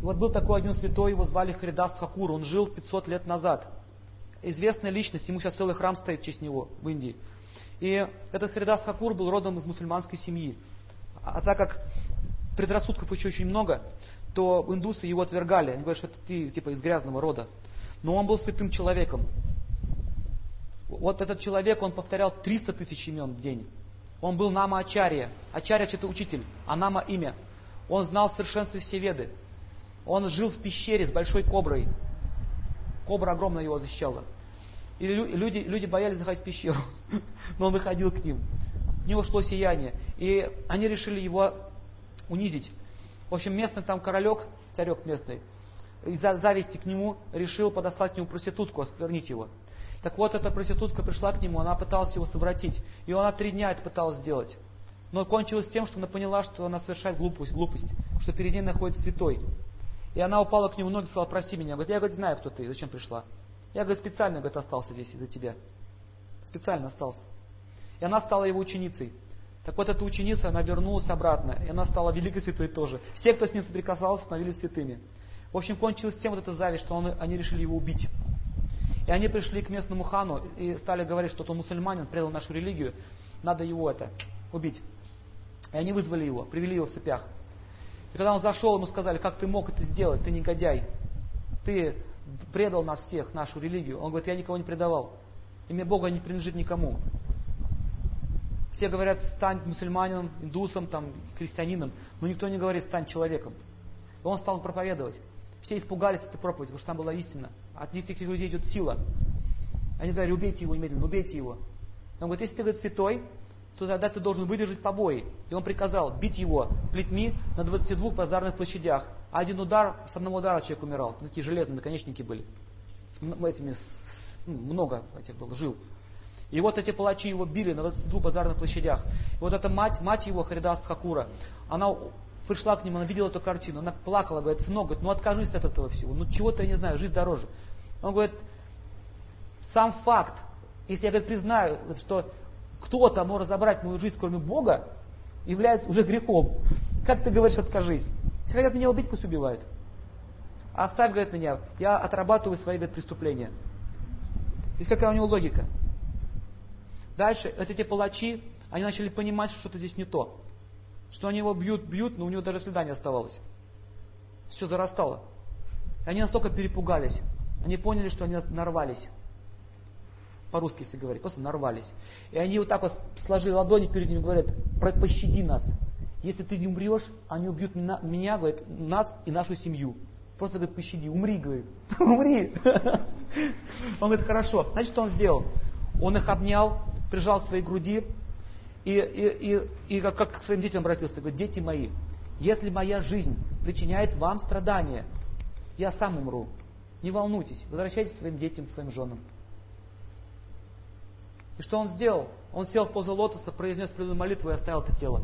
Вот был такой один святой, его звали Харидаст Хакур, он жил 500 лет назад. Известная личность, ему сейчас целый храм стоит в честь него в Индии. И этот Харидаст Хакур был родом из мусульманской семьи. А так как предрассудков еще очень много, то индусы его отвергали. Они говорят, что ты типа из грязного рода. Но он был святым человеком. Вот этот человек, он повторял 300 тысяч имен в день. Он был Нама Ачарья. Ачарья – это учитель, а Нама – имя. Он знал в совершенстве все веды. Он жил в пещере с большой коброй. Кобра огромная его защищала. И люди, люди боялись заходить в пещеру, но он выходил к ним. У него шло сияние. И они решили его унизить. В общем, местный там королек, царек местный, из-за зависти к нему решил подослать к нему проститутку, осквернить его. Так вот, эта проститутка пришла к нему, она пыталась его совратить. И она три дня это пыталась сделать. Но кончилось тем, что она поняла, что она совершает глупость, глупость, что перед ней находится святой. И она упала к нему в ноги и сказала, прости меня. Говорит, я говорит, знаю, кто ты, зачем пришла. Я, говорит, специально говорит, остался здесь из-за тебя. Специально остался. И она стала его ученицей. Так вот, эта ученица, она вернулась обратно, и она стала великой святой тоже. Все, кто с ним соприкасался, становились святыми. В общем, кончилось тем вот эта зависть, что он, они решили его убить. И они пришли к местному хану и стали говорить, что он мусульманин, предал нашу религию, надо его это убить. И они вызвали его, привели его в цепях. И когда он зашел, ему сказали, как ты мог это сделать, ты негодяй. Ты предал нас всех, нашу религию. Он говорит, я никого не предавал. Имя Бога не принадлежит никому. Все говорят, стань мусульманином, индусом, там, христианином, но никто не говорит, стань человеком. И он стал проповедовать. Все испугались этой проповеди, потому что там была истина. От них таких людей идет сила. Они говорят, убейте его немедленно, убейте его. Он говорит, если ты говорит, святой, то тогда ты должен выдержать побои. И он приказал бить его плетьми на 22 базарных площадях. А один удар, с одного удара человек умирал. Такие железные наконечники были. Этими, ну, много этих было, жил. И вот эти палачи его били на 22 базарных площадях. И вот эта мать, мать его, Харидаст Хакура, она пришла к нему, она видела эту картину, она плакала, говорит, сынок, говорит, ну откажись от этого всего, ну чего-то я не знаю, жизнь дороже. Он говорит, сам факт, если я говорит, признаю, что кто-то может забрать мою жизнь, кроме Бога, является уже грехом. Как ты говоришь, откажись? Если хотят меня убить, пусть убивают. Оставь, говорит, меня, я отрабатываю свои говорит, преступления. Есть какая у него логика. Дальше, вот эти палачи, они начали понимать, что что-то здесь не то. Что они его бьют, бьют, но у него даже следа не оставалось. Все зарастало. И они настолько перепугались. Они поняли, что они нарвались по-русски если говорить, просто нарвались. И они вот так вот сложили ладони перед ним и говорят, пощади нас. Если ты не умрешь, они убьют меня, говорит, нас и нашу семью. Просто говорит, пощади, умри, говорит. Умри. Он говорит, хорошо. Значит, что он сделал? Он их обнял, прижал к своей груди и, и, и, и как, как к своим детям обратился. Говорит, дети мои, если моя жизнь причиняет вам страдания, я сам умру. Не волнуйтесь, возвращайтесь к своим детям, к своим женам. И что он сделал? Он сел в позу лотоса, произнес преданную молитву и оставил это тело.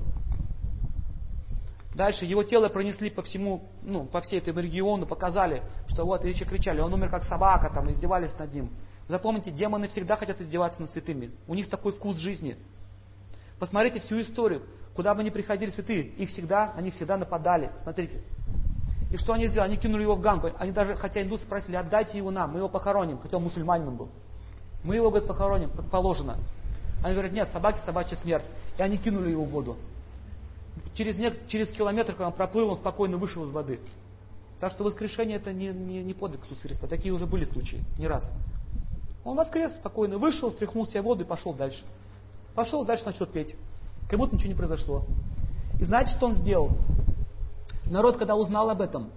Дальше его тело пронесли по всему, ну, по всей этому региону, показали, что вот, и еще кричали, он умер как собака, там, издевались над ним. Запомните, демоны всегда хотят издеваться над святыми. У них такой вкус жизни. Посмотрите всю историю. Куда бы ни приходили святые, их всегда, они всегда нападали. Смотрите. И что они сделали? Они кинули его в гангу. Они даже, хотя индусы спросили, отдайте его нам, мы его похороним, хотя он мусульманином был. Мы его, говорит, похороним, как положено. Они говорят, нет, собаки, собачья смерть. И они кинули его в воду. Через, нет, через километр, когда он проплыл, он спокойно вышел из воды. Так что воскрешение это не, не, не подвиг Иисуса Христа. Такие уже были случаи, не раз. Он воскрес, спокойно вышел, стряхнул себя в воду и пошел дальше. Пошел дальше, начал петь. Как будто ничего не произошло. И знаете, что он сделал? Народ, когда узнал об этом,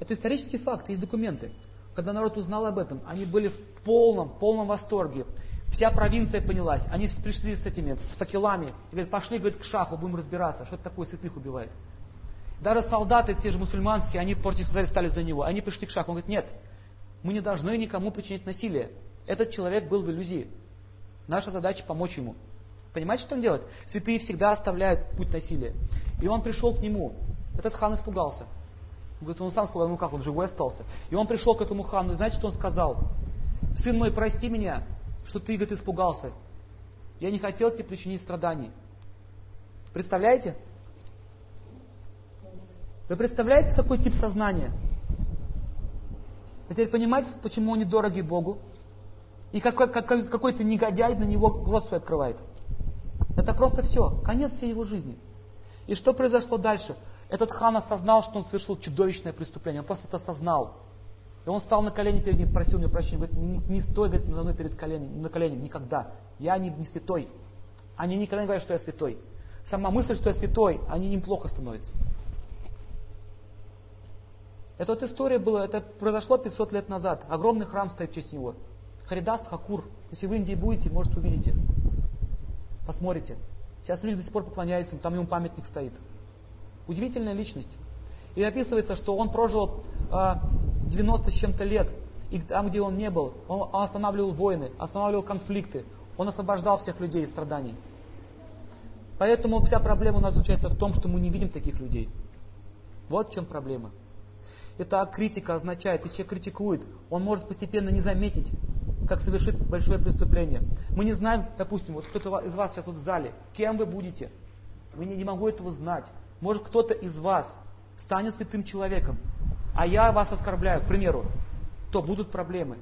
это исторический факт, есть документы. Когда народ узнал об этом, они были полном, полном восторге. Вся провинция понялась. Они пришли с этими, с факелами. И говорят, пошли, говорит, к шаху, будем разбираться, что это такое святых убивает. Даже солдаты, те же мусульманские, они против стали за него. Они пришли к шаху. Он говорит, нет, мы не должны никому причинить насилие. Этот человек был в иллюзии. Наша задача помочь ему. Понимаете, что он делает? Святые всегда оставляют путь насилия. И он пришел к нему. Этот хан испугался. Говорит, он сам сказал, ну как, он живой остался. И он пришел к этому хану, и знаете, что он сказал? Сын мой, прости меня, что ты, говорит, испугался. Я не хотел тебе причинить страданий. Представляете? Вы представляете, какой тип сознания? Вы теперь понимаете, почему они дороги Богу? И какой, какой, какой-то негодяй на него рот свой открывает. Это просто все, конец всей его жизни. И что произошло дальше? Этот хан осознал, что он совершил чудовищное преступление. Он просто это осознал. И он стал на колени перед ним, просил у него прощения. Говорит, не, не стой говорит, надо мной перед коленем, на коленях, никогда. Я не, не святой. Они никогда не говорят, что я святой. Сама мысль, что я святой, они им плохо становятся. Эта вот история была, это произошло 500 лет назад. Огромный храм стоит в честь него. Харидаст Хакур. Если вы в Индии будете, может увидите. Посмотрите. Сейчас люди до сих пор поклоняются там ему памятник стоит. Удивительная личность. И описывается, что он прожил э, 90 с чем-то лет. И там, где он не был, он, он останавливал войны, останавливал конфликты. Он освобождал всех людей из страданий. Поэтому вся проблема у нас заключается в том, что мы не видим таких людей. Вот в чем проблема. Итак, критика означает, если человек критикует, он может постепенно не заметить, как совершит большое преступление. Мы не знаем, допустим, вот кто-то из вас сейчас вот в зале, кем вы будете. Вы не, не могу этого знать. Может кто-то из вас станет святым человеком, а я вас оскорбляю, к примеру, то будут проблемы.